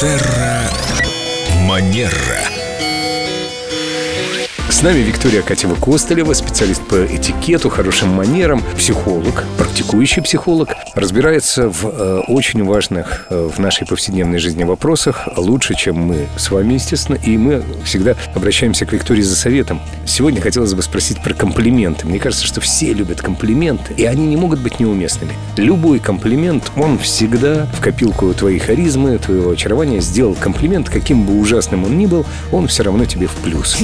Терра Манера. С нами Виктория Катева Костолева, специалист по этикету, хорошим манерам, психолог, практикующий психолог, разбирается в э, очень важных э, в нашей повседневной жизни вопросах лучше, чем мы с вами, естественно, и мы всегда обращаемся к Виктории за советом. Сегодня хотелось бы спросить про комплименты. Мне кажется, что все любят комплименты, и они не могут быть неуместными. Любой комплимент, он всегда в копилку твоей харизмы, твоего очарования сделал комплимент, каким бы ужасным он ни был, он все равно тебе в плюс.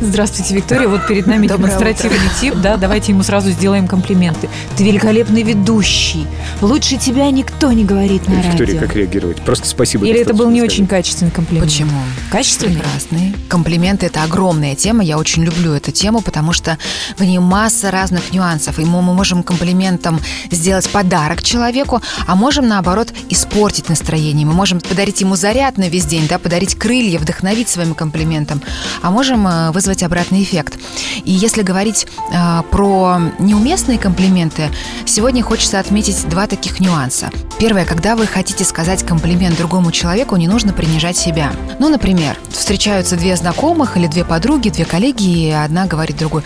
Здравствуйте, Виктория. Вот перед нами Доброе демонстративный тип. Да, давайте ему сразу сделаем комплименты. Ты великолепный ведущий. Лучше тебя никто не говорит на Виктория, радио. как реагировать? Просто спасибо. Или это был не сказать. очень качественный комплимент? Почему? Качественный? Прекрасный. Комплименты – это огромная тема. Я очень люблю эту тему, потому что в ней масса разных нюансов. И мы мы можем комплиментом сделать подарок человеку, а можем, наоборот, испортить настроение. Мы можем подарить ему заряд на весь день, да, подарить крылья, вдохновить своим комплиментом, а можем э, вызвать обратный эффект. И если говорить э, про неуместные комплименты, сегодня хочется отметить два таких нюанса. Первое, когда вы хотите сказать комплимент другому человеку, не нужно принижать себя. Ну, например, встречаются две знакомых или две подруги, две коллеги, и одна говорит другой,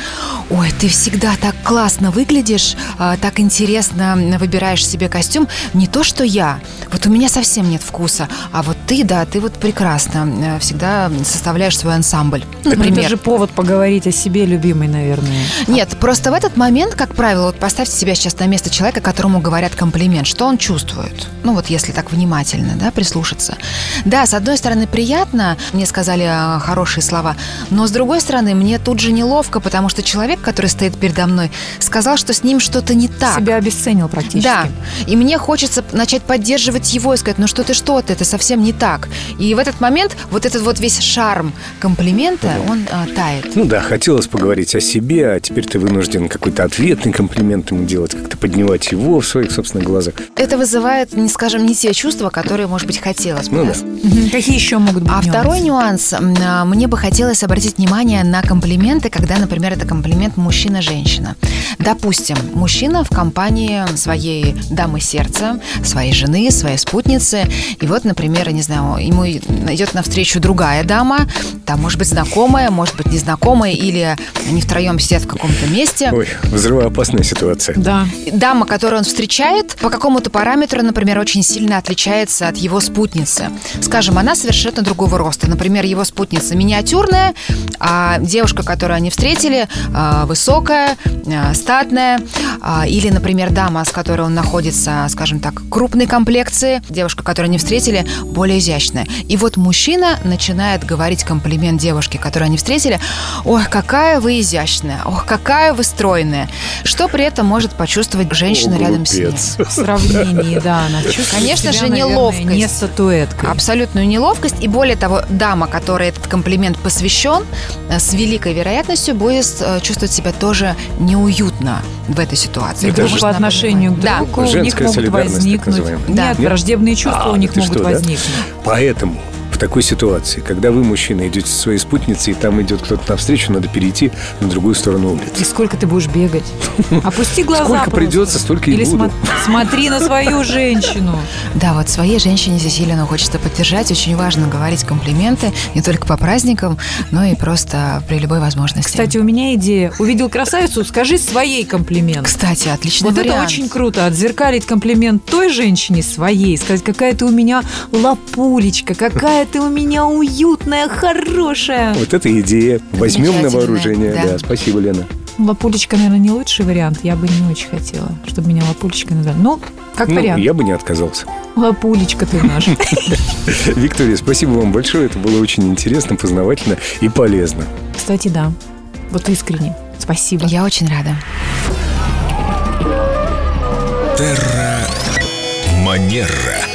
ой, ты всегда так классно выглядишь, а, так интересно выбираешь себе костюм, не то, что я. Вот у меня совсем нет вкуса, а вот ты, да, ты вот прекрасно э, всегда составляешь свой ансамбль. Ну, Например, Это же повод поговорить о себе, любимой, наверное. нет, просто в этот момент, как правило, вот поставьте себя сейчас на место человека, которому говорят комплимент. Что он чувствует? Ну вот если так внимательно, да, прислушаться. Да, с одной стороны приятно, мне сказали э, хорошие слова, но с другой стороны мне тут же неловко, потому что человек, который стоит передо мной, сказал, что с ним что-то не так. Себя обесценил практически. Да, и мне хочется начать поддерживать его и сказать, ну что ты, что ты, это совсем не так. И в этот момент вот этот вот весь шарм комплимента, он а, тает. Ну да, хотелось поговорить о себе, а теперь ты вынужден какой-то ответный комплимент ему делать, как-то поднимать его в своих собственных глазах. Это вызывает, не скажем, не те чувства, которые, может быть, хотелось бы. Ну да? Какие еще могут быть А нюансы? второй нюанс. а, Мне бы хотелось обратить внимание на комплименты, когда, например, это комплимент мужчина-женщина. Допустим, мужчина в компании своей дамы сердца, своей жены, своей спутницы. И вот, например, я не знаю, ему идет навстречу другая дама, там, может быть, знакомая, может быть, незнакомая, или они втроем сидят в каком-то месте. Ой, взрывоопасная ситуация. Да. Дама, которую он встречает, по какому-то параметру, например, очень сильно отличается от его спутницы. Скажем, она совершенно другого роста. Например, его спутница миниатюрная, а девушка, которую они встретили, а, высокая, а, статная. А, Или, например, дама, с которой он находится, скажем так, крупной комплекции, девушка, которую они встретили, более изящная. И вот мужчина начинает говорить комплимент девушке, которую они встретили. Ой, какая вы изящная, ох, какая вы стройная. Что при этом может почувствовать женщина О, рядом с ней? В сравнении, да, она чувствует Конечно себя, же, наверное, неловкость. не статуэткой. Абсолютную неловкость. И более того, дама, которой этот комплимент посвящен, э, с великой вероятностью будет э, чувствовать себя тоже неуютно в этой ситуации. Это Друг же- по отношению к Да. другу у них могут возникнуть. Да. Нет, враждебные чувства А, у них могут что, да? возникнуть. Поэтому в такой ситуации, когда вы, мужчина, идете со своей спутницей, и там идет кто-то навстречу, надо перейти на другую сторону улицы. И сколько ты будешь бегать? Опусти глаза Сколько просто. придется, столько и Или буду. смо- смотри на свою женщину. Да, вот своей женщине Сесилину хочется поддержать. Очень важно говорить комплименты не только по праздникам, но и просто при любой возможности. Кстати, у меня идея. Увидел красавицу, скажи своей комплимент. Кстати, отличный Вот вариант. это очень круто. Отзеркалить комплимент той женщине своей. Сказать, какая ты у меня лапулечка, какая ты у меня уютная, хорошая. Вот эта идея. Возьмем на вооружение. да. Да, спасибо, Лена. Лапулечка, наверное, не лучший вариант. Я бы не очень хотела, чтобы меня лапулечкой назвали. Ну, как Ну, вариант. я бы не отказался. Лапулечка ты наш. Виктория, спасибо вам большое. Это было очень интересно, познавательно и полезно. Кстати, да. Вот искренне. Спасибо. Я очень рада. Терра Манера.